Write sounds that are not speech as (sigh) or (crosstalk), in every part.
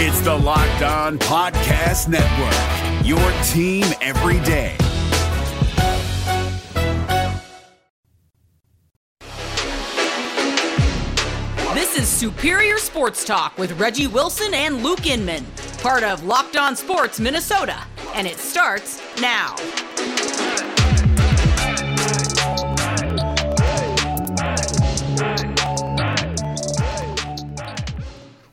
It's the Locked On Podcast Network, your team every day. This is Superior Sports Talk with Reggie Wilson and Luke Inman, part of Locked On Sports Minnesota, and it starts now.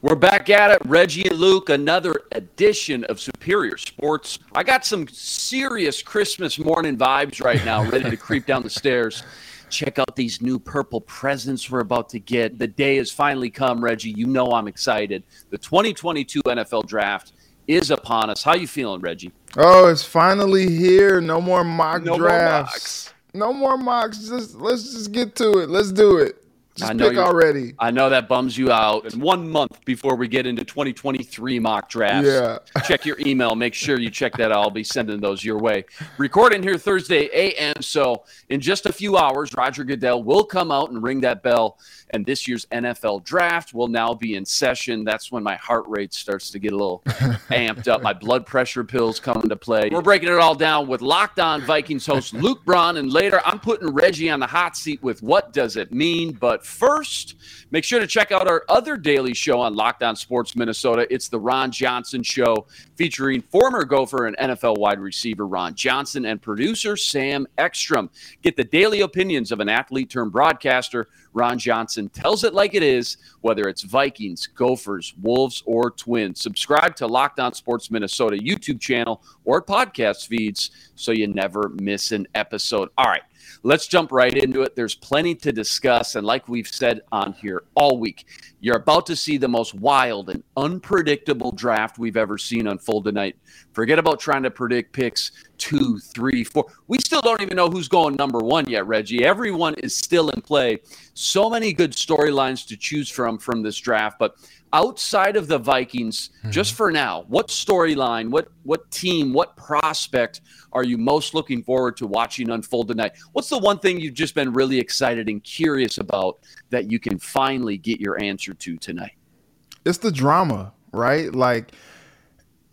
We're back at it. Reggie and Luke, another edition of Superior Sports. I got some serious Christmas morning vibes right now, ready to creep down the stairs. Check out these new purple presents we're about to get. The day has finally come, Reggie. You know I'm excited. The 2022 NFL Draft is upon us. How you feeling, Reggie? Oh, it's finally here. No more mock No more drafts. no more mocks. Just let's just get to it. Let's do it. Just I know pick already. I know that bums you out. And one month before we get into 2023 mock drafts, Yeah. (laughs) check your email. Make sure you check that out. I'll be sending those your way. Recording here Thursday a.m. So in just a few hours, Roger Goodell will come out and ring that bell. And this year's NFL draft will now be in session. That's when my heart rate starts to get a little (laughs) amped up. My blood pressure pills come into play. We're breaking it all down with Locked On Vikings host Luke Braun. And later, I'm putting Reggie on the hot seat with what does it mean. But first, make sure to check out our other daily show on Locked On Sports Minnesota. It's the Ron Johnson Show featuring former Gopher and NFL wide receiver Ron Johnson and producer Sam Ekstrom. Get the daily opinions of an athlete turned broadcaster. Ron Johnson tells it like it is, whether it's Vikings, Gophers, Wolves, or Twins. Subscribe to Locked On Sports Minnesota YouTube channel or podcast feeds so you never miss an episode. All right, let's jump right into it. There's plenty to discuss. And like we've said on here all week, you're about to see the most wild and unpredictable draft we've ever seen unfold tonight. Forget about trying to predict picks two, three, four. We still don't even know who's going number one yet, Reggie. Everyone is still in play. So many good storylines to choose from from this draft. But outside of the Vikings, hmm. just for now, what storyline, what what team, what prospect are you most looking forward to watching unfold tonight? What's the one thing you've just been really excited and curious about that you can finally get your answer to tonight? It's the drama, right? Like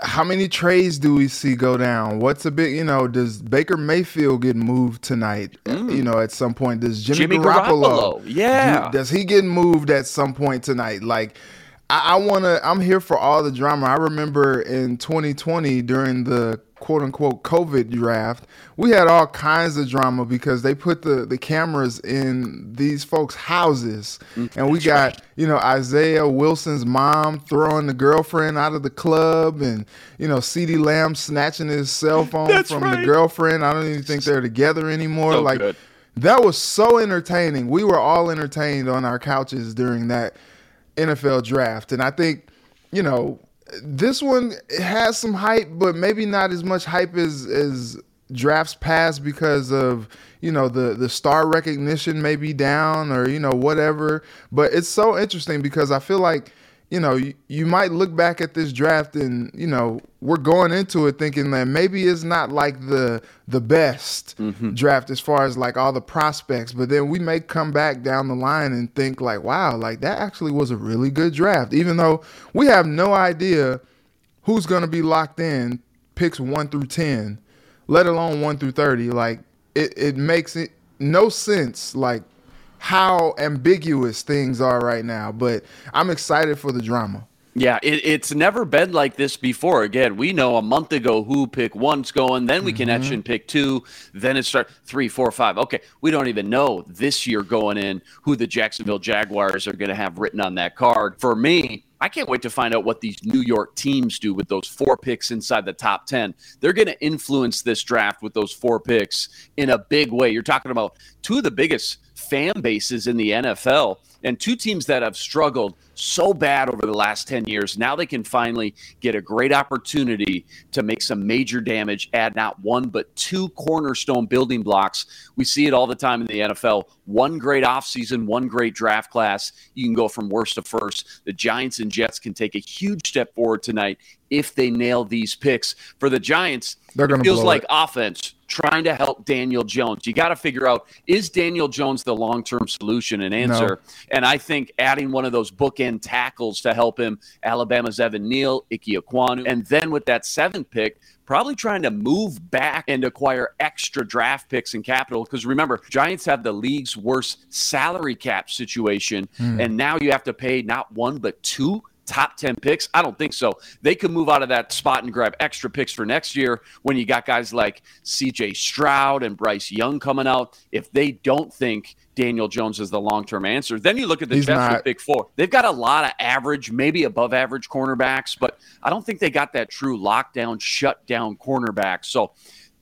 how many trades do we see go down? What's a big, you know, does Baker Mayfield get moved tonight? You know, at some point, does Jimmy, Mm. Jimmy Garoppolo, Garoppolo, yeah. do- does he get moved at some point tonight? Like, I, I want to. I'm here for all the drama. I remember in 2020 during the quote unquote COVID draft, we had all kinds of drama because they put the the cameras in these folks' houses, Mm, and we got you know Isaiah Wilson's mom throwing the girlfriend out of the club, and you know CeeDee Lamb snatching his cell phone That's from right. the girlfriend. I don't even think they're together anymore. So like good. that was so entertaining. We were all entertained on our couches during that NFL draft. And I think, you know, this one has some hype, but maybe not as much hype as as drafts past because of, you know, the the star recognition may be down or, you know, whatever. But it's so interesting because I feel like you know, you, you might look back at this draft and, you know, we're going into it thinking that maybe it's not like the the best mm-hmm. draft as far as like all the prospects, but then we may come back down the line and think like, wow, like that actually was a really good draft, even though we have no idea who's going to be locked in picks 1 through 10, let alone 1 through 30. Like it it makes it no sense like how ambiguous things are right now, but I'm excited for the drama. Yeah, it, it's never been like this before. Again, we know a month ago who pick one's going, then we can mm-hmm. etch and pick two, then it start three, four, five. Okay, we don't even know this year going in who the Jacksonville Jaguars are going to have written on that card. For me, I can't wait to find out what these New York teams do with those four picks inside the top 10. They're going to influence this draft with those four picks in a big way. You're talking about two of the biggest fan bases in the NFL and two teams that have struggled so bad over the last 10 years. Now they can finally get a great opportunity to make some major damage, add not one, but two cornerstone building blocks. We see it all the time in the NFL. One great offseason, one great draft class. You can go from worst to first. The Giants and Jets can take a huge step forward tonight if they nail these picks. For the Giants, They're gonna it feels like it. offense trying to help Daniel Jones. You got to figure out is Daniel Jones the long term solution and answer? And I think adding one of those bookend tackles to help him, Alabama's Evan Neal, Ickey Ekwonu, and then with that seventh pick, probably trying to move back and acquire extra draft picks and capital. Because remember, Giants have the league's worst salary cap situation, hmm. and now you have to pay not one but two top 10 picks? I don't think so. They could move out of that spot and grab extra picks for next year when you got guys like CJ Stroud and Bryce Young coming out. If they don't think Daniel Jones is the long term answer, then you look at the He's Jets not. with pick four. They've got a lot of average, maybe above average cornerbacks, but I don't think they got that true lockdown, shutdown cornerback. So,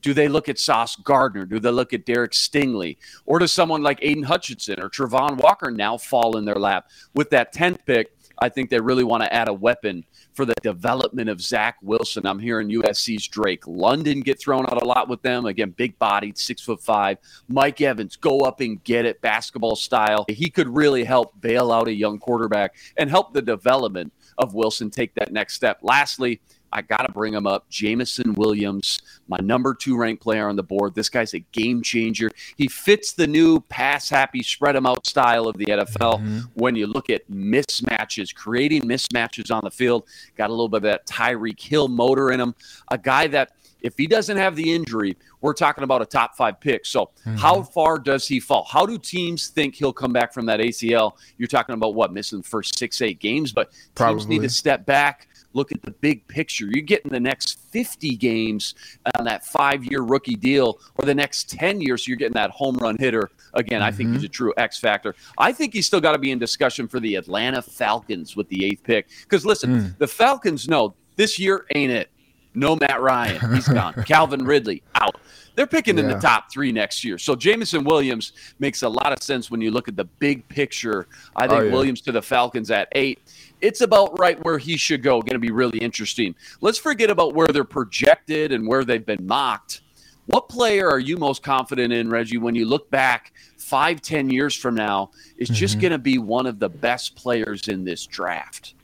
do they look at Sauce Gardner? Do they look at Derek Stingley? Or does someone like Aidan Hutchinson or Travon Walker now fall in their lap? With that 10th pick, I think they really want to add a weapon for the development of Zach Wilson. I'm hearing USC's Drake London get thrown out a lot with them. Again, big bodied, six foot five. Mike Evans, go up and get it, basketball style. He could really help bail out a young quarterback and help the development of Wilson take that next step. Lastly, I got to bring him up. Jameson Williams, my number two ranked player on the board. This guy's a game changer. He fits the new pass happy, spread him out style of the NFL. Mm-hmm. When you look at mismatches, creating mismatches on the field, got a little bit of that Tyreek Hill motor in him. A guy that, if he doesn't have the injury, we're talking about a top five pick. So, mm-hmm. how far does he fall? How do teams think he'll come back from that ACL? You're talking about what, missing the first six, eight games, but teams Probably. need to step back, look at the big picture. You're getting the next 50 games on that five year rookie deal, or the next 10 years, you're getting that home run hitter. Again, I think he's mm-hmm. a true X factor. I think he's still got to be in discussion for the Atlanta Falcons with the eighth pick. Because listen, mm. the Falcons know this year ain't it. No Matt Ryan, he's gone. (laughs) Calvin Ridley out. They're picking in the top three next year. So Jameson Williams makes a lot of sense when you look at the big picture. I think Oh, yeah. Williams to the Falcons at eight. It's about right where he should go. Going to be really interesting. Let's forget about where they're projected and where they've been mocked. What player are you most confident in, Reggie, when you look back five, ten years from now, is just Mm-hmm. going to be one of the best players in this draft?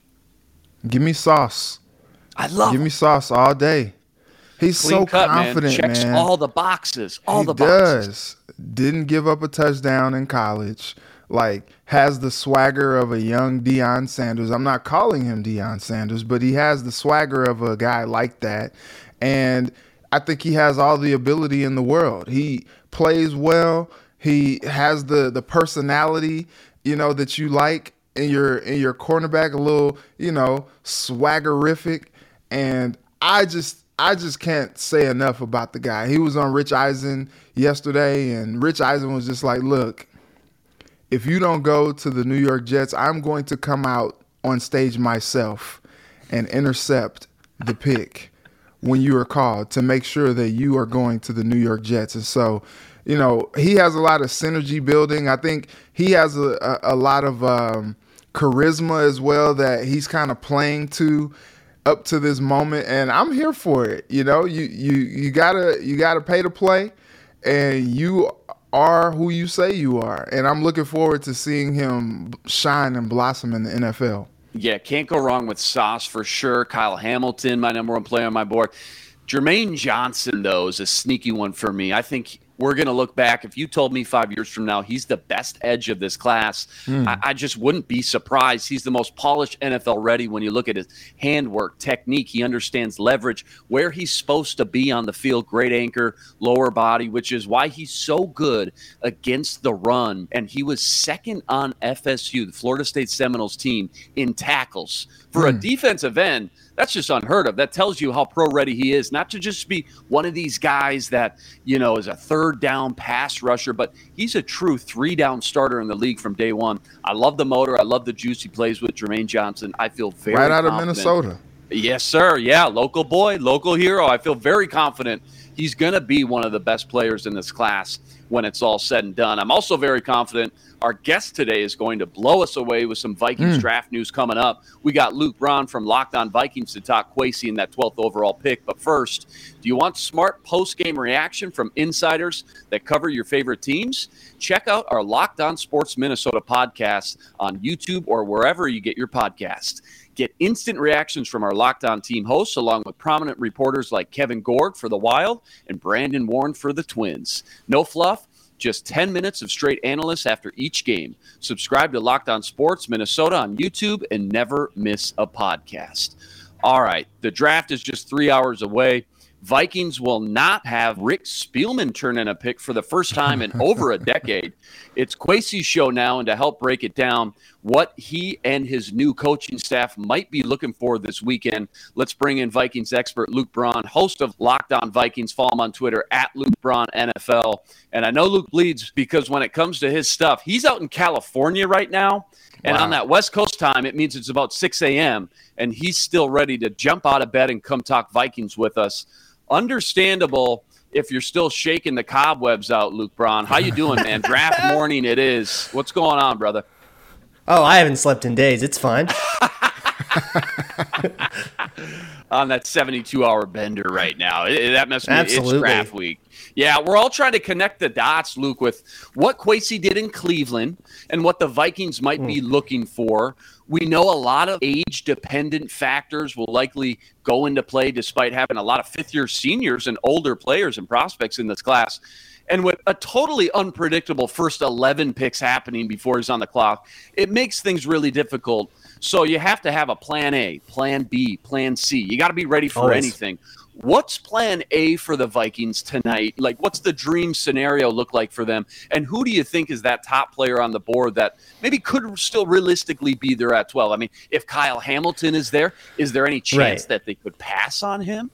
Give me sauce. I love Give me sauce all day. He's clean so cut, confident, man. Checks man. all the boxes. All he the boxes. does. Didn't give up a touchdown in college. Like has the swagger of a young Deion Sanders. I'm not calling him Deion Sanders, but he has the swagger of a guy like that. And I think he has all the ability in the world. He plays well. He has the the personality, you know, that you like in your in your cornerback, a little, you know, swaggerific. And I just I just can't say enough about the guy. He was on Rich Eisen yesterday, and Rich Eisen was just like, "Look, if you don't go to the New York Jets, I'm going to come out on stage myself and intercept the pick when you are called to make sure that you are going to the New York Jets." And so, you know, he has a lot of synergy building. I think he has a, a, a lot of um, charisma as well that he's kind of playing to up to this moment and I'm here for it. You know, you you you gotta you gotta pay to play and you are who you say you are. And I'm looking forward to seeing him shine and blossom in the NFL. Yeah, can't go wrong with Sauce for sure. Kyle Hamilton, my number one player on my board. Jermaine Johnson, though, is a sneaky one for me. I think we're going to look back. If you told me five years from now he's the best edge of this class, hmm. I, I just wouldn't be surprised. He's the most polished NFL ready when you look at his handwork, technique. He understands leverage, where he's supposed to be on the field. Great anchor, lower body, which is why he's so good against the run. And he was second on FSU, the Florida State Seminoles team, in tackles. For a hmm. defensive end, that's just unheard of. That tells you how pro ready he is, not to just be one of these guys that, you know, is a third down pass rusher, but he's a true three down starter in the league from day one. I love the motor. I love the juice he plays with Jermaine Johnson. I feel very right out of. Minnesota. Yes, sir. Yeah, local boy, local hero. I feel very confident he's going to be one of the best players in this class when it's all said and done. I'm also very confident our guest today is going to blow us away with some Vikings mm. draft news coming up. We got Luke Braun from Locked On Vikings to talk Kwesi in that 12th overall pick. But first, do you want smart post game reaction from insiders that cover your favorite teams? Check out our Locked On Sports Minnesota podcast on YouTube or wherever you get your podcast. Get instant reactions from our Locked On team hosts, along with prominent reporters like Kevin Gorg for the Wild and Brandon Warne for the Twins. No fluff, just 10 minutes of straight analysis after each game. Subscribe to Locked On Sports Minnesota on YouTube and never miss a podcast. All right, the draft is just three hours away. Vikings will not have Rick Spielman turn in a pick for the first time in over a (laughs) decade. It's Kwesi's show now, and to help break it down, what he and his new coaching staff might be looking for this weekend, let's bring in Vikings expert Luke Braun, host of Locked On Vikings. Follow him on Twitter at Luke Braun NFL. And I know Luke bleeds because when it comes to his stuff, he's out in California right now. And wow. on that West Coast time, it means it's about 6 a.m. And he's still ready to jump out of bed and come talk Vikings with us understandable if you're still shaking the cobwebs out, Luke Braun. How you doing, man? (laughs) Draft morning it is. What's going on, brother? Oh, I haven't slept in days. It's fine. (laughs) on that 72 hour bender right now. It, that must be Absolutely. it's draft week. Yeah, we're all trying to connect the dots, Luke, with what Kwesi did in Cleveland and what the Vikings might mm. be hmm. looking for. We know a lot of age dependent factors will likely go into play despite having a lot of fifth year seniors and older players and prospects in this class. And with a totally unpredictable first 11 picks happening before he's on the clock, it makes things really difficult. So you have to have a plan A, plan B, plan C. You got to be ready for Always. anything. What's plan A for the Vikings tonight? Like, what's the dream scenario look like for them? And who do you think is that top player on the board that maybe could still realistically be there at 12? I mean, if Kyle Hamilton is there, is there any chance right. that they could pass on him?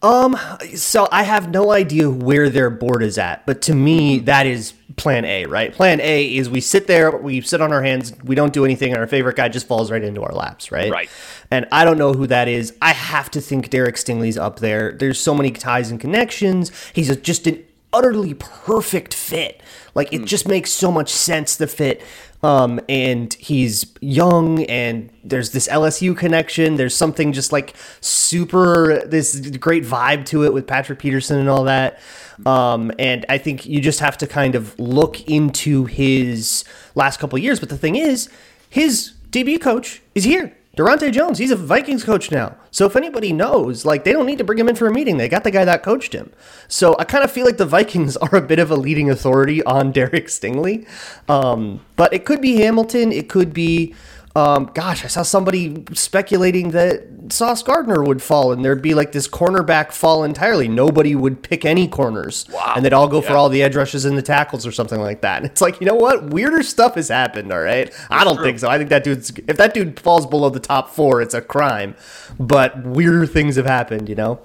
Um, so I have no idea where their board is at, but to me, that is plan A, right? Plan A is we sit there, we sit on our hands, we don't do anything, and our favorite guy just falls right into our laps, right? Right. And I don't know who that is. I have to think Derek Stingley's up there. There's so many ties and connections. He's a, just an utterly perfect fit. Like it mm. just makes so much sense the fit. Um, and he's young, and there's this LSU connection. There's something just like super, this great vibe to it with Patrick Peterson and all that. Um, and I think you just have to kind of look into his last couple years. But the thing is, his DB coach is here. Daronte Jones, he's a Vikings coach now. So if anybody knows, like they don't need to bring him in for a meeting. They got the guy that coached him. So I kind of feel like the Vikings (laughs) are a bit of a leading authority on Derek Stingley. Um, but it could be Hamilton. It could be um, gosh, I saw somebody speculating that Sauce Gardner would fall and there'd be like this cornerback fall entirely. Nobody would pick any corners. Wow. And they'd all go yeah. for all the edge rushes and the tackles or something like that. And it's like, you know what? Weirder stuff has happened, all right? That's I don't true. think so. I think that dude's, if that dude falls below the top four, it's a crime. But weirder things have happened, you know?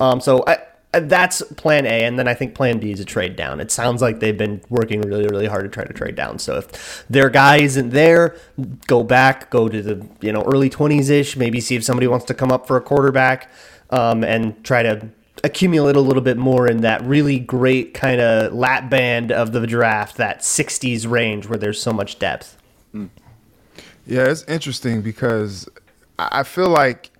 Um, so I, that's plan A, and then I think plan B is a trade down. It sounds like they've been working really, really hard to try to trade down. So if their guy isn't there, go back, go to the you know early twenties ish, maybe see if somebody wants to come up for a quarterback, um, and try to accumulate a little bit more in that really great kind of lap band of the draft, that '60s range where there's so much depth. Yeah, it's interesting because I feel like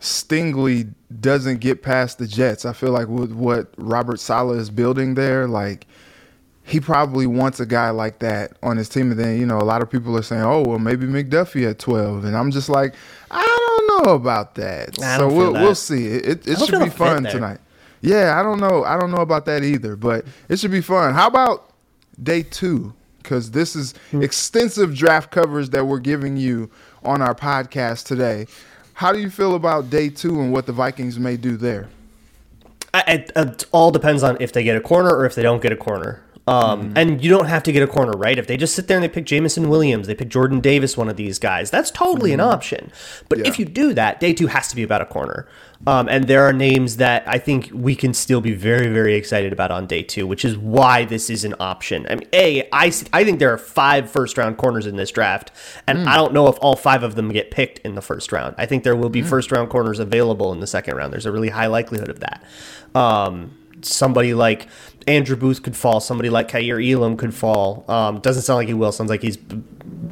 Stingley doesn't get past the Jets. I feel like with what Robert Saleh is building there, like he probably wants a guy like that on his team. And then, you know, a lot of people are saying, oh, well, maybe McDuffie at 12. And I'm just like, I don't know about that. so we'll, that. we'll see. It, it should be fun tonight. Yeah, I don't know. I don't know about that either, but it should be fun. How about day two? Because this is hmm. extensive draft coverage that we're giving you on our podcast today. How do you feel about day two and what the Vikings may do there? It, it, all depends on if they get a corner or if they don't get a corner. Um, And you don't have to get a corner, right? If they just sit there and they pick Jameson Williams, they pick Jordan Davis, one of these guys, that's totally an option. But if you do that, day two has to be about a corner. Um, and there are names that I think we can still be very, very excited about on day two, which is why this is an option. I mean, A, I, I think there are five first round corners in this draft, and I don't know if all five of them get picked in the first round. I think there will be first round corners available in the second round. There's a really high likelihood of that. Um, somebody like Andrew Booth could fall. Somebody like Kaiir Elam could fall. Um, doesn't sound like he will. Sounds like he's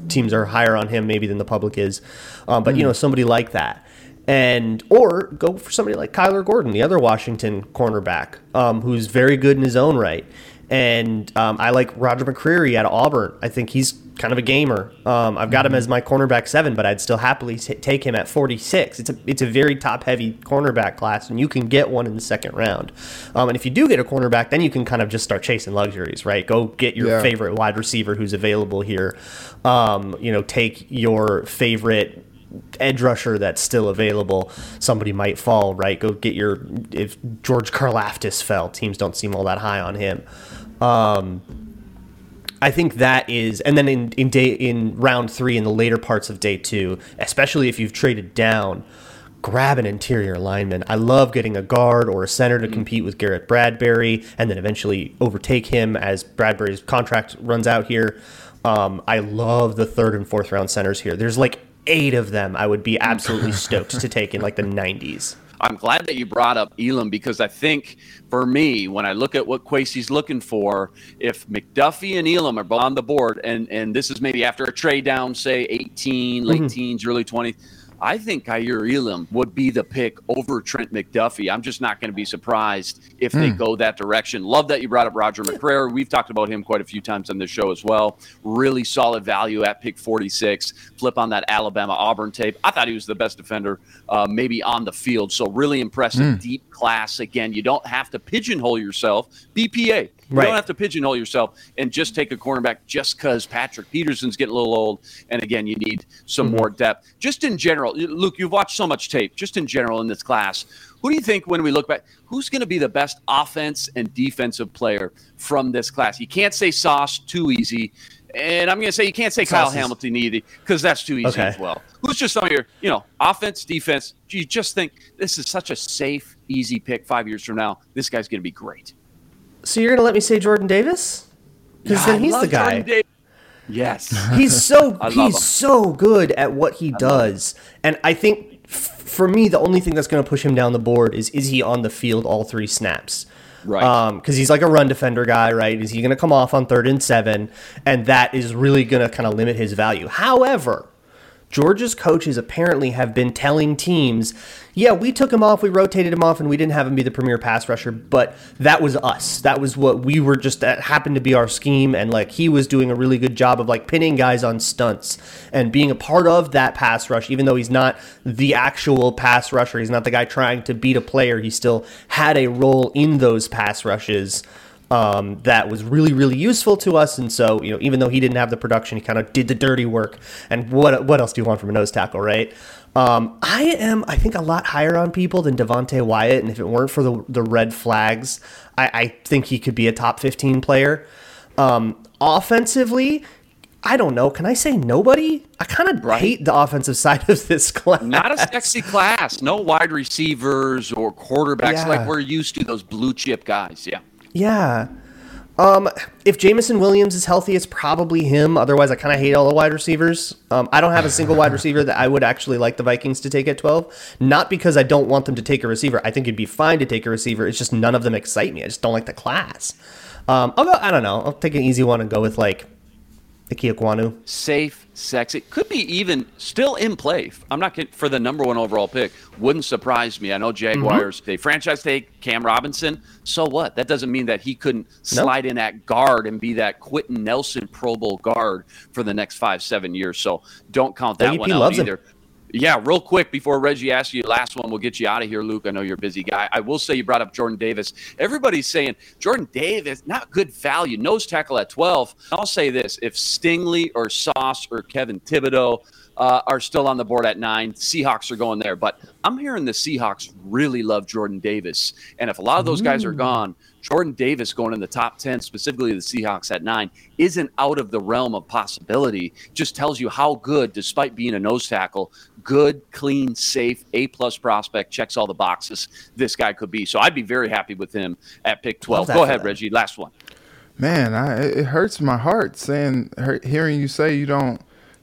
teams are higher on him maybe than the public is. Um, but you know, somebody like that. And or go for somebody like Kyler Gordon, the other Washington cornerback, um, who's very good in his own right. And um, I like Roger McCreary out of Auburn. I think he's kind of a gamer. Um, I've got him as my cornerback seven, but I'd still happily take him at 46. It's a it's a very top heavy cornerback class, and you can get one in the second round. Um, and if you do get a cornerback, then you can kind of just start chasing luxuries, right? Go get your Yeah. favorite wide receiver who's available here. Um, you know, take your favorite edge rusher that's still available. Somebody might fall, right? Go get your if George Karlaftis fell. Teams don't seem all that high on him. Um, I think that is, and then in in day in round three, in the later parts of day two, especially if you've traded down, grab an interior lineman. I love getting a guard or a center to compete with Garrett Bradbury, and then eventually overtake him as Bradbury's contract runs out here. Um, I love the third and fourth round centers here. There's like eight of them. I would be absolutely (laughs) stoked to take in like the 90s. I'm glad that you brought up Elam because I think for me, when I look at what Kwesi's looking for, if McDuffie and Elam are on the board, and and this is maybe after a trade down, say 18, late mm-hmm. teens, early 20s, I think Kaiir Elam would be the pick over Trent McDuffie. I'm just not going to be surprised if they go that direction. Love that you brought up Roger McCreary. We've talked about him quite a few times on this show as well. Really solid value at pick 46. Flip on that Alabama Auburn tape. I thought he was the best defender, uh, maybe on the field. So really impressive, deep class. Again, you don't have to pigeonhole yourself. BPA. You Right. don't have to pigeonhole yourself and just take a cornerback just because Patrick Peterson's getting a little old. And again, you need some mm-hmm. more depth. Just in general, Luke, you've watched so much tape. Just in general in this class, who do you think when we look back, who's going to be the best offense and defensive player from this class? You can't say Sauce too easy. And I'm going to say you can't say Kyle Hamilton either because that's too easy Okay. as well. Who's just some of your, you know, offense, defense? You just think this is such a safe, easy pick five years from now. This guy's going to be great. So you're gonna let me say Jordan Davis? Because I then he's the guy. Yes. (laughs) he's so he's so good at what he does and i think f- for me the only thing that's going to push him down the board is is he on the field all three snaps Right. um because he's like a run defender guy right is he going to come off on third and seven and that is really going to kind of limit his value however Georgia's coaches apparently have been telling teams, yeah, we took him off, we rotated him off, and we didn't have him be the premier pass rusher, but that was us. That was what we were just, that happened to be our scheme. And like he was doing a really good job of like pinning guys on stunts and being a part of that pass rush, even though he's not the actual pass rusher. He's not the guy trying to beat a player. He still had a role in those pass rushes um, that was really really useful to us. And so you know, even though he didn't have the production, he kind of did the dirty work. And what what else do you want from a nose tackle, right? Um, I am I think a lot higher on people than Devonte Wyatt, and if it weren't for the the red flags, I, I think he could be a top fifteen player. Um, offensively. I don't know. Can I say nobody? I kind of Right. hate the offensive (laughs) side of this class. Not a sexy class. No wide receivers or quarterbacks Yeah. like we're used to, those blue chip guys. Yeah. Yeah. Um, if Jameson Williams is healthy, it's probably him. Otherwise, I kind of hate all the wide receivers. Um, I don't have a single wide receiver that I would actually like the Vikings to take at 12. Not because I don't want them to take a receiver. I think it'd be fine to take a receiver. It's just none of them excite me. I just don't like the class. Um, go, I don't know. I'll take an easy one and go with like Ickey Ekwonu. Safe, sexy. Could be even still in play. I'm not kidding, for the number one overall pick. Wouldn't surprise me. I know Jaguars, mm-hmm. they franchise take Cam Robinson. So what? That doesn't mean that he couldn't slide in at guard and be that Quenton Nelson Pro Bowl guard for the next five, seven years. So don't count that AEP one out loves him. Yeah, real quick before Reggie asks you last one, we'll get you out of here, Luke. I know you're a busy guy. I will say you brought up Jordan Davis. Everybody's saying Jordan Davis, not good value, nose tackle at 12. I'll say this if Stingley or Sauce or Kayvon Thibodeaux uh, are still on the board at nine. Seahawks are going there, but I'm hearing the Seahawks really love Jordan Davis, and if a lot of those guys are gone, Jordan Davis going in the top 10, specifically the Seahawks at nine, isn't out of the realm of possibility. Just tells you how good, despite being a nose tackle, good, clean, safe, A plus prospect, checks all the boxes this guy could be. So I'd be very happy with him at pick 12. Go ahead. Reggie. Last one. Man, I, it hurts my heart saying hearing you say you don't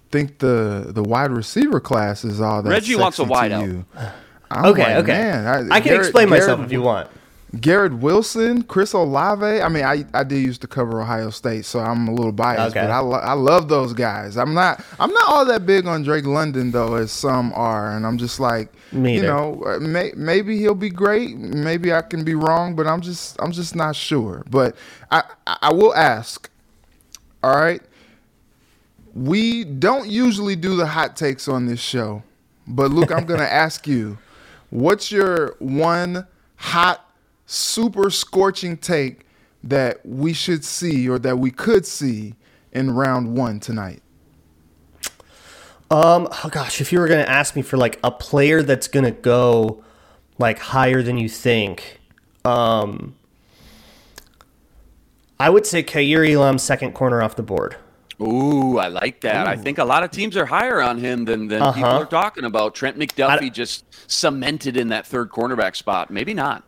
think the the wide receiver class is all that. Reggie wants a sexy to wideout. (sighs) I'm Okay, like, okay. Man, I, can Garrett- explain myself Garrett- if you want. Garrett Wilson, Chris Olave. I mean, I, I did used to cover Ohio State, so I'm a little biased, Okay. but I, lo- I love those guys. I'm not I'm not all that big on Drake London though, as some are, and I'm just like, Me you know, uh, may, maybe he'll be great, maybe I can be wrong, but I'm just I'm just not sure. But I I I will ask. All right, we don't usually do the hot takes on this show, but Luke, I'm going (laughs) to ask you, what's your one hot, super scorching take that we should see or that we could see in round one tonight? Um, oh gosh, if you were gonna ask me for like a player that's gonna go like higher than you think, um, I would say Kaiir Elam second corner off the board. Ooh, I like that. I think a lot of teams are higher on him than, than people Uh-huh. are talking about. Trent McDuffie just cemented in that third cornerback spot. Maybe not.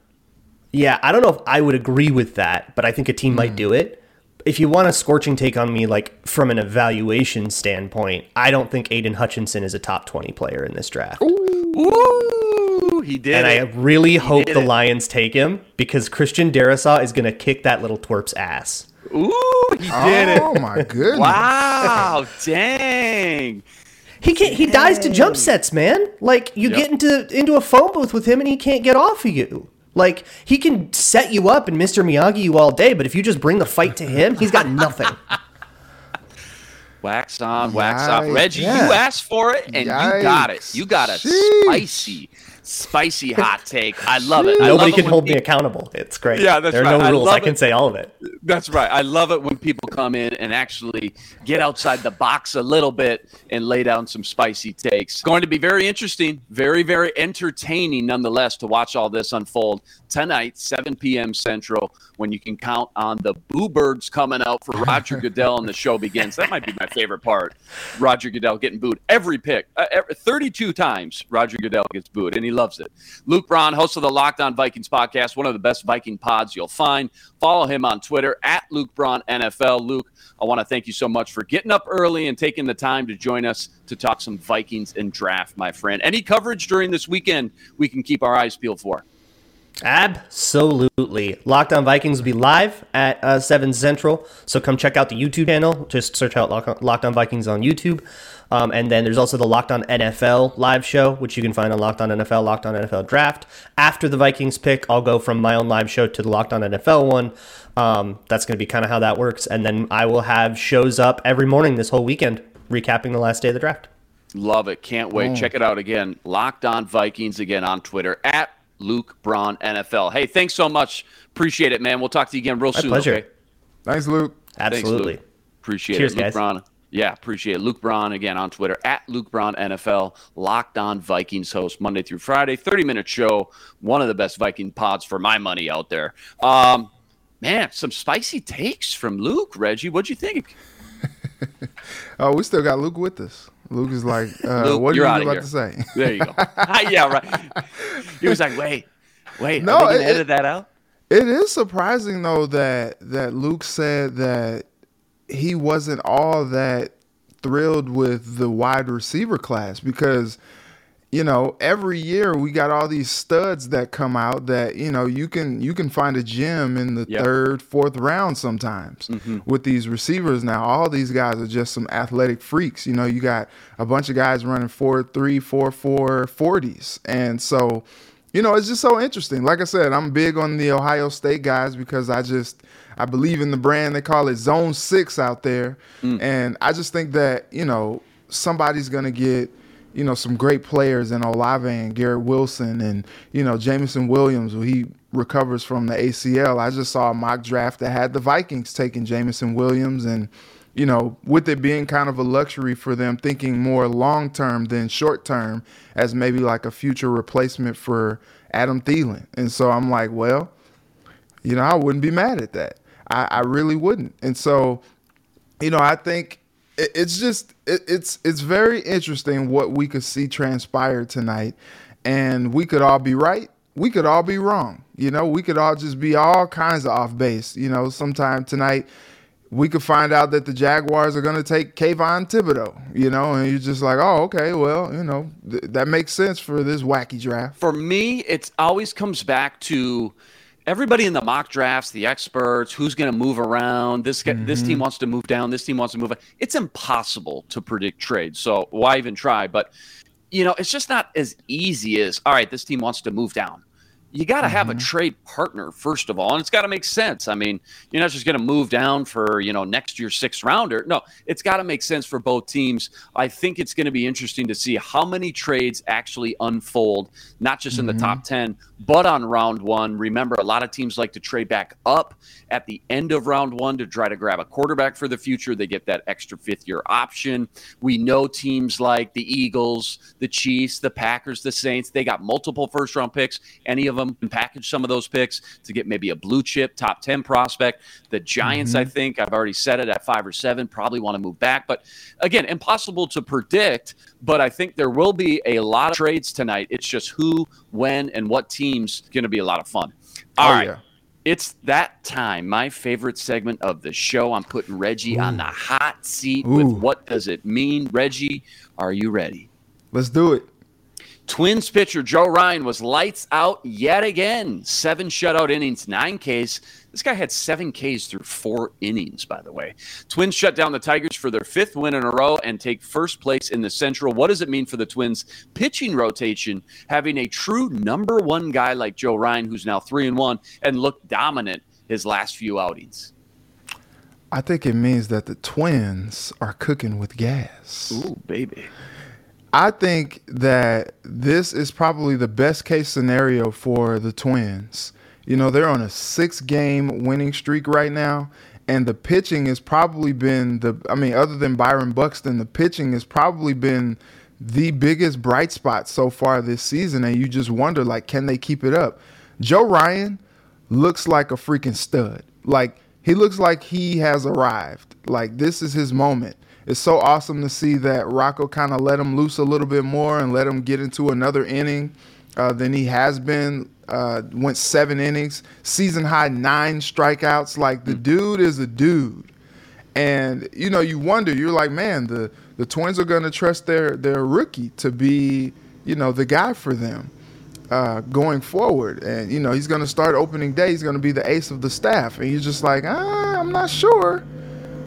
Yeah, I don't know if I would agree with that, but I think a team might hmm. do it. If you want a scorching take on me, like from an evaluation standpoint, I don't think Aidan Hutchinson is a top 20 player in this draft. Ooh, he did. and I it. really hope the it. Lions take him because Christian Darrisaw is going to kick that little twerp's ass. Ooh, he did oh it. Oh, my goodness! Wow, dang. He can't. He dies to jump sets, man. Like you Yep. get into into a phone booth with him, and he can't get off of you. Like he can set you up and Mr. Miyagi you all day, but if you just bring the fight to him, he's got nothing. (laughs) Wax on, wax off. Reggie, Yeah. you asked for it and you got it. You got a Sheesh. spicy, spicy hot take. I love it. I Nobody love can when hold me people- accountable. It's great. Yeah, that's there are right. no rules. I, can it. say all of it. That's right. I love it when people come in and actually get outside the box a little bit and lay down some spicy takes. Going to be very interesting, very, very entertaining nonetheless to watch all this unfold tonight, 7 p.m. Central, when you can count on the Boo Birds coming out for Roger (laughs) Goodell and the show begins. That might be my favorite part. Roger Goodell getting booed every pick. Uh, every, 32 times Roger Goodell gets booed, and he loves it. Luke Braun, host of the Locked On Vikings podcast, one of the best Viking pods you'll find. Follow him on Twitter at Luke Braun NFL. Luke, I want to thank you so much for getting up early and taking the time to join us to talk some Vikings and draft, my friend. Any coverage during this weekend we can keep our eyes peeled for? Absolutely. Locked On Vikings will be live at uh, 7 Central. So come check out the YouTube channel. Just search out Lock- Locked On Vikings on YouTube. Um, and then there's also the Locked On NFL live show, which you can find on Locked On NFL, Locked On NFL Draft. After the Vikings pick, I'll go from my own live show to the Locked On NFL one. Um, that's going to be kind of how that works. And then I will have shows up every morning this whole weekend, recapping the last day of the draft. Love it. Can't wait. Check it out again. Locked on Vikings again on Twitter at Luke Braun NFL. Hey, thanks so much. Appreciate it, man. We'll talk to you again real My soon. pleasure. Okay? Thanks, Luke. Thanks, Absolutely. Luke. Appreciate Cheers, it. Luke guys. Braun. Yeah, appreciate it. Luke Braun again on Twitter at Luke Braun NFL. Locked on Vikings host Monday through Friday. 30 minute show. One of the best Viking pods for my money out there. Um, man, some spicy takes from Luke. Reggie, what'd you think? (laughs) Oh, we still got Luke with us. Luke is like, uh, (laughs) Luke, what are you about here. to say? (laughs) There you go. yeah, right. He was like, wait, wait. No, are they gonna it- edit that out? It is surprising though that that Luke said that he wasn't all that thrilled with the wide receiver class because you know every year we got all these studs that come out that you know you can you can find a gem in the Yep. third fourth round sometimes mm-hmm. with these receivers now all these guys are just some athletic freaks you know you got a bunch of guys running four three four four 40s and so you know, it's just so interesting. Like I said, I'm big on the Ohio State guys because I just I believe in the brand. They call it Zone Six out there, mm. and I just think that you know somebody's gonna get you know some great players in Olave and Garrett Wilson and you know Jameson Williams when he recovers from the ACL. I just saw a mock draft that had the Vikings taking Jameson Williams and you know, with it being kind of a luxury for them thinking more long term than short term as maybe like a future replacement for Adam Thielen. And so I'm like, well, you know, I wouldn't be mad at that. I, I really wouldn't. And so, you know, I think it, it's just it, it's it's very interesting what we could see transpire tonight, and we could all be right. We could all be wrong. You know, we could all just be all kinds of off base. You know, sometime tonight we could find out that the Jaguars are going to take Kayvon Thibodeaux, you know, and you're just like, oh, okay, well, you know, th- that makes sense for this wacky draft. For me, it always comes back to everybody in the mock drafts, the experts, who's going to move around. This mm-hmm. this team mm-hmm. wants to move down. This team wants to move. Up. It's impossible to predict trades. So why even try? But you know, it's just not as easy as all right. This team wants to move down you got to have mm-hmm. a trade partner first of all, and it's got to make sense. I mean, you're not just going to move down for you know next year's sixth rounder. No, it's got to make sense for both teams. I think it's going to be interesting to see how many trades actually unfold, not just mm-hmm. in the top mm-hmm. ten, but on round one. Remember, a lot of teams like to trade back up at the end of round one to try to grab a quarterback for the future. They get that extra fifth year option. We know teams like the Eagles, the Chiefs, the Packers, the Saints. They got multiple first round picks. Any of them and package some of those picks to get maybe a blue chip top 10 prospect. The Giants, mm-hmm. I think, I've already said it at five or seven, probably want to move back. But again, impossible to predict. But I think there will be a lot of trades tonight. It's just who, when, and what teams going to be a lot of fun. All oh, right. Yeah. It's that time. My favorite segment of the show. I'm putting Reggie Ooh. on the hot seat Ooh. with what does it mean? Reggie, are you ready? Let's do it. Twins pitcher Joe Ryan was lights out yet again. Seven shutout innings, nine Ks. This guy had seven Ks through four innings, by the way. Twins shut down the Tigers for their fifth win in a row and take first place in the Central. What does it mean for the Twins pitching rotation, having a true number one guy like Joe Ryan, who's now three and one, and looked dominant his last few outings? I think it means that the Twins are cooking with gas. Ooh, baby. I think that this is probably the best case scenario for the Twins. You know, they're on a six game winning streak right now, and the pitching has probably been the, I mean, other than Byron Buxton, the pitching has probably been the biggest bright spot so far this season. And you just wonder, like, can they keep it up? Joe Ryan looks like a freaking stud. Like, he looks like he has arrived. Like, this is his moment it's so awesome to see that Rocco kind of let him loose a little bit more and let him get into another inning uh, than he has been. Uh, went seven innings, season high nine strikeouts. Like the dude is a dude, and you know you wonder. You're like, man, the the Twins are going to trust their their rookie to be, you know, the guy for them. Uh, going forward. And, you know, he's going to start opening day. He's going to be the ace of the staff. And you're just like, ah, I'm not sure.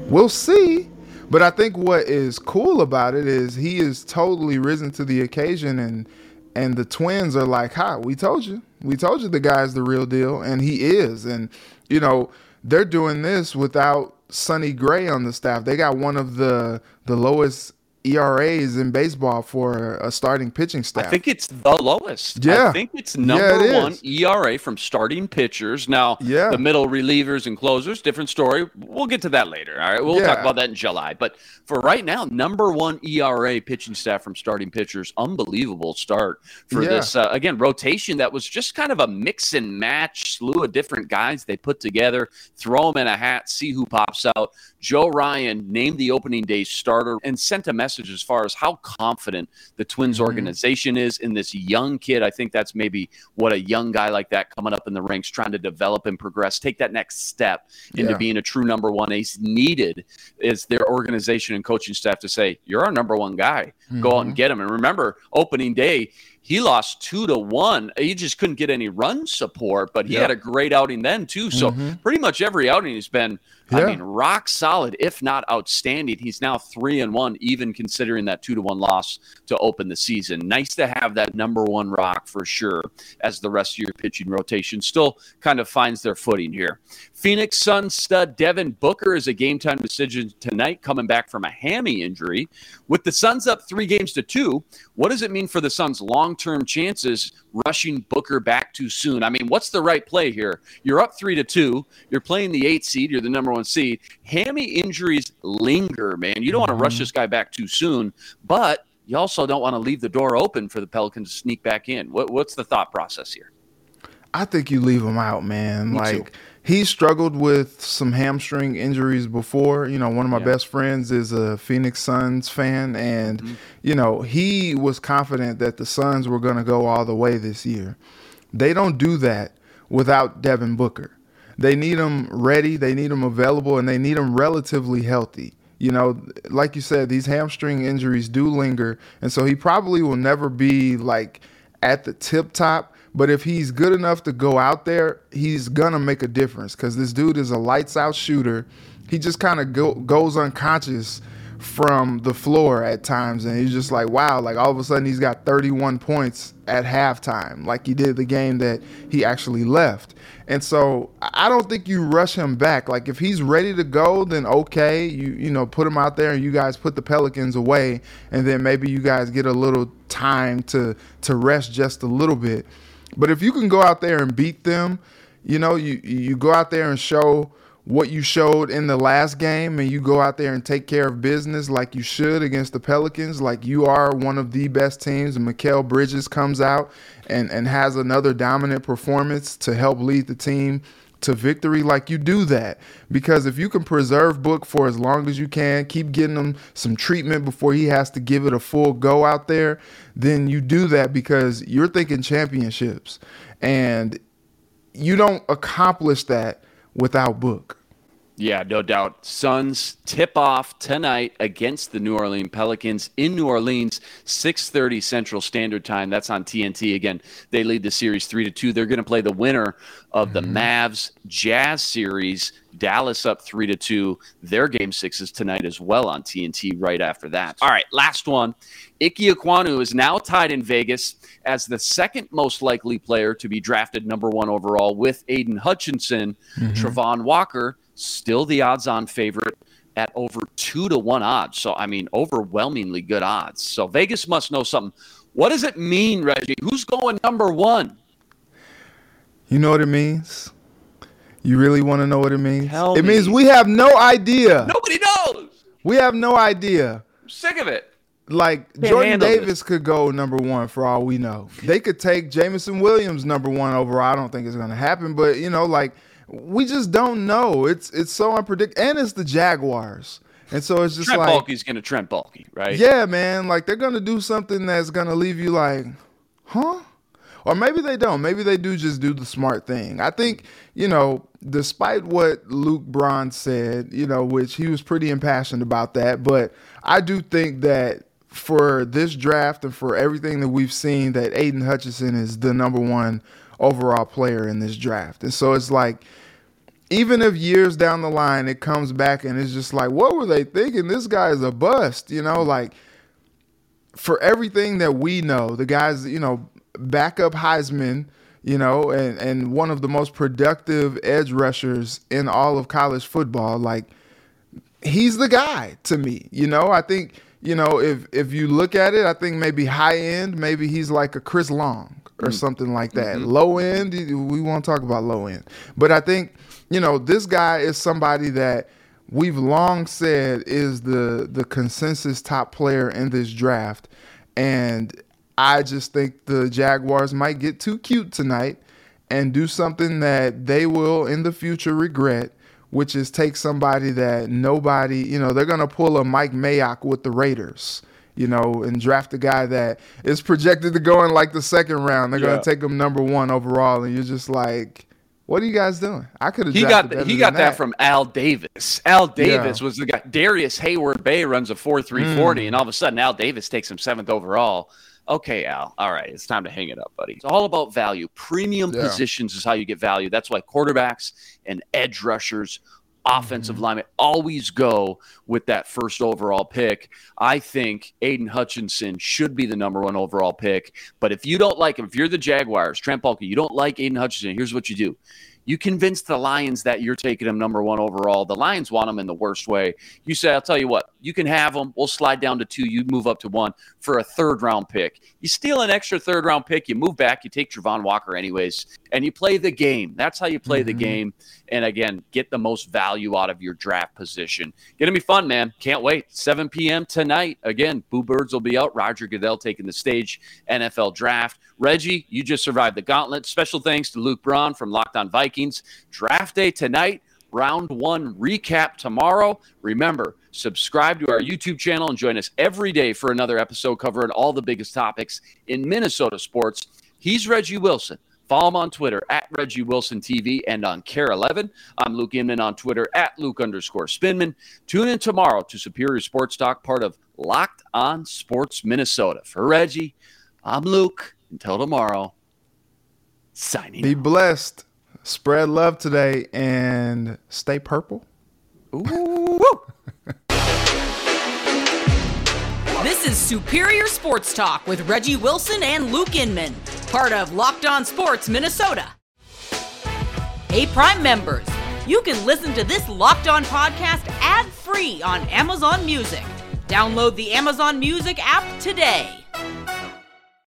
We'll see. But I think what is cool about it is he is totally risen to the occasion and and the twins are like, "Hi, we told you. We told you the guy's the real deal." And he is. And you know, they're doing this without Sonny Gray on the staff. They got one of the the lowest ERAs in baseball for a starting pitching staff. I think it's the lowest. Yeah. I think it's number yeah, it one ERA from starting pitchers. Now, yeah. the middle relievers and closers, different story. We'll get to that later. All right. We'll yeah. talk about that in July. But for right now, number one ERA pitching staff from starting pitchers. Unbelievable start for yeah. this, uh, again, rotation that was just kind of a mix and match, slew of different guys they put together, throw them in a hat, see who pops out. Joe Ryan named the opening day starter and sent a message as far as how confident the Twins mm-hmm. organization is in this young kid. I think that's maybe what a young guy like that coming up in the ranks, trying to develop and progress, take that next step into yeah. being a true number one ace needed is their organization and coaching staff to say, You're our number one guy. Mm-hmm. Go out and mm-hmm. get him. And remember, opening day, he lost two to one. He just couldn't get any run support, but he yep. had a great outing then too. So mm-hmm. pretty much every outing he's been yeah. I mean, rock solid, if not outstanding. He's now three and one, even considering that two to one loss to open the season. Nice to have that number one rock for sure as the rest of your pitching rotation still kind of finds their footing here. Phoenix Sun stud Devin Booker is a game time decision tonight, coming back from a hammy injury. With the Suns up three games to two, what does it mean for the Suns' long term chances rushing Booker back too soon? I mean, what's the right play here? You're up three to two. You're playing the eight seed. You're the number one seed. Hammy injuries linger, man. You don't want to rush this guy back too soon, but you also don't want to leave the door open for the Pelicans to sneak back in. What, what's the thought process here? I think you leave him out, man. Me like too. he struggled with some hamstring injuries before. You know, one of my Yeah. best friends is a Phoenix Suns fan, and Mm-hmm. you know he was confident that the Suns were going to go all the way this year. They don't do that without Devin Booker. They need him ready, they need him available, and they need him relatively healthy. You know, like you said, these hamstring injuries do linger, and so he probably will never be like at the tip top. But if he's good enough to go out there, he's gonna make a difference because this dude is a lights out shooter. He just kind of go, goes unconscious from the floor at times, and he's just like, wow, like all of a sudden he's got 31 points at halftime, like he did the game that he actually left. And so I don't think you rush him back. Like if he's ready to go, then okay, you you know put him out there and you guys put the Pelicans away, and then maybe you guys get a little time to to rest just a little bit. But if you can go out there and beat them, you know you you go out there and show what you showed in the last game and you go out there and take care of business like you should against the Pelicans, like you are one of the best teams, and Mikal Bridges comes out and, and has another dominant performance to help lead the team to victory, like you do that. Because if you can preserve Book for as long as you can, keep getting him some treatment before he has to give it a full go out there, then you do that because you're thinking championships. And you don't accomplish that without Book. Yeah, no doubt. Suns tip off tonight against the New Orleans Pelicans in New Orleans, 6:30 Central Standard Time. That's on TNT. Again, they lead the series 3 to 2. They're going to play the winner of the mm-hmm. Mavs Jazz series. Dallas up 3 to 2. Their game 6 is tonight as well on TNT right after that. All right, last one. Ickey Ekwonu is now tied in Vegas as the second most likely player to be drafted number 1 overall with Aidan Hutchinson, mm-hmm. Travon Walker still the odds on favorite at over two to one odds. So, I mean, overwhelmingly good odds. So, Vegas must know something. What does it mean, Reggie? Who's going number one? You know what it means? You really want to know what it means? Tell it me. means we have no idea. Nobody knows. We have no idea. I'm sick of it. Like Can't Jordan Davis this. could go number one for all we know. They could take Jameson Williams number one overall. I don't think it's gonna happen, but you know, like we just don't know. It's it's so unpredictable, and it's the Jaguars, and so it's just Trent like Baalke's going to Trent Baalke, right? Yeah, man. Like they're gonna do something that's gonna leave you like, huh? Or maybe they don't. Maybe they do just do the smart thing. I think, you know, despite what Luke Braun said, you know, which he was pretty impassioned about that, but I do think that for this draft and for everything that we've seen, that Aidan Hutchinson is the number one overall player in this draft. And so it's like, even if years down the line it comes back and it's just like, what were they thinking? This guy is a bust, you know, like for everything that we know, the guys, you know, backup Heisman, you know, and, and one of the most productive edge rushers in all of college football, like he's the guy to me. You know, I think, you know, if if you look at it, I think maybe high end, maybe he's like a Chris Long or mm. something like that. Mm-hmm. Low end, we won't talk about low end. But I think, you know, this guy is somebody that we've long said is the the consensus top player in this draft. And I just think the Jaguars might get too cute tonight and do something that they will in the future regret, which is take somebody that nobody, you know, they're going to pull a Mike Mayock with the Raiders, you know, and draft a guy that is projected to go in like the second round. They're Yeah. going to take him number one overall. And you're just like, what are you guys doing? I could have He got he got that. from Al Davis. Al Davis Yeah. was the guy. Darrius Heyward-Bey runs a four three forty, and hmm. all of a sudden Al Davis takes him seventh overall. Okay, Al. All right, it's time to hang it up, buddy. It's all about value. Premium Yeah. positions is how you get value. That's why quarterbacks and edge rushers, offensive Mm-hmm. linemen always go with that first overall pick. I think Aidan Hutchinson should be the number one overall pick. But if you don't like him, if you're the Jaguars, Trent Baalke, you don't like Aidan Hutchinson, here's what you do. You convince the Lions that you're taking them number one overall. The Lions want them in the worst way. You say, I'll tell you what, you can have them. We'll slide down to two. You move up to one for a third round pick. You steal an extra third round pick. You move back. You take Travon Walker anyways, and you play the game. That's how you play mm-hmm. the game. And again, get the most value out of your draft position. Gonna be fun, man. Can't wait. 7 p.m. tonight. Again, Boo Birds will be out. Roger Goodell taking the stage. NFL draft. Reggie, you just survived the gauntlet. Special thanks to Luke Braun from Locked On Vikings. Draft day tonight. Round one recap tomorrow. Remember, subscribe to our YouTube channel and join us every day for another episode covering all the biggest topics in Minnesota sports. He's Reggie Wilson. Follow him on Twitter at Reggie Wilson TV and on KARE 11. I'm Luke Inman on Twitter at Luke underscore Spinman. Tune in tomorrow to Superior Sports Talk, part of Locked On Sports Minnesota. For Reggie, I'm Luke. Until tomorrow, signing. Be blessed. Spread love today and stay purple. Ooh. this is Superior Sports Talk with Reggie Wilson and Luke Inman part of Locked On Sports Minnesota. Hey, Prime members, you can listen to this Locked On podcast ad free on Amazon Music. Download the Amazon Music app today.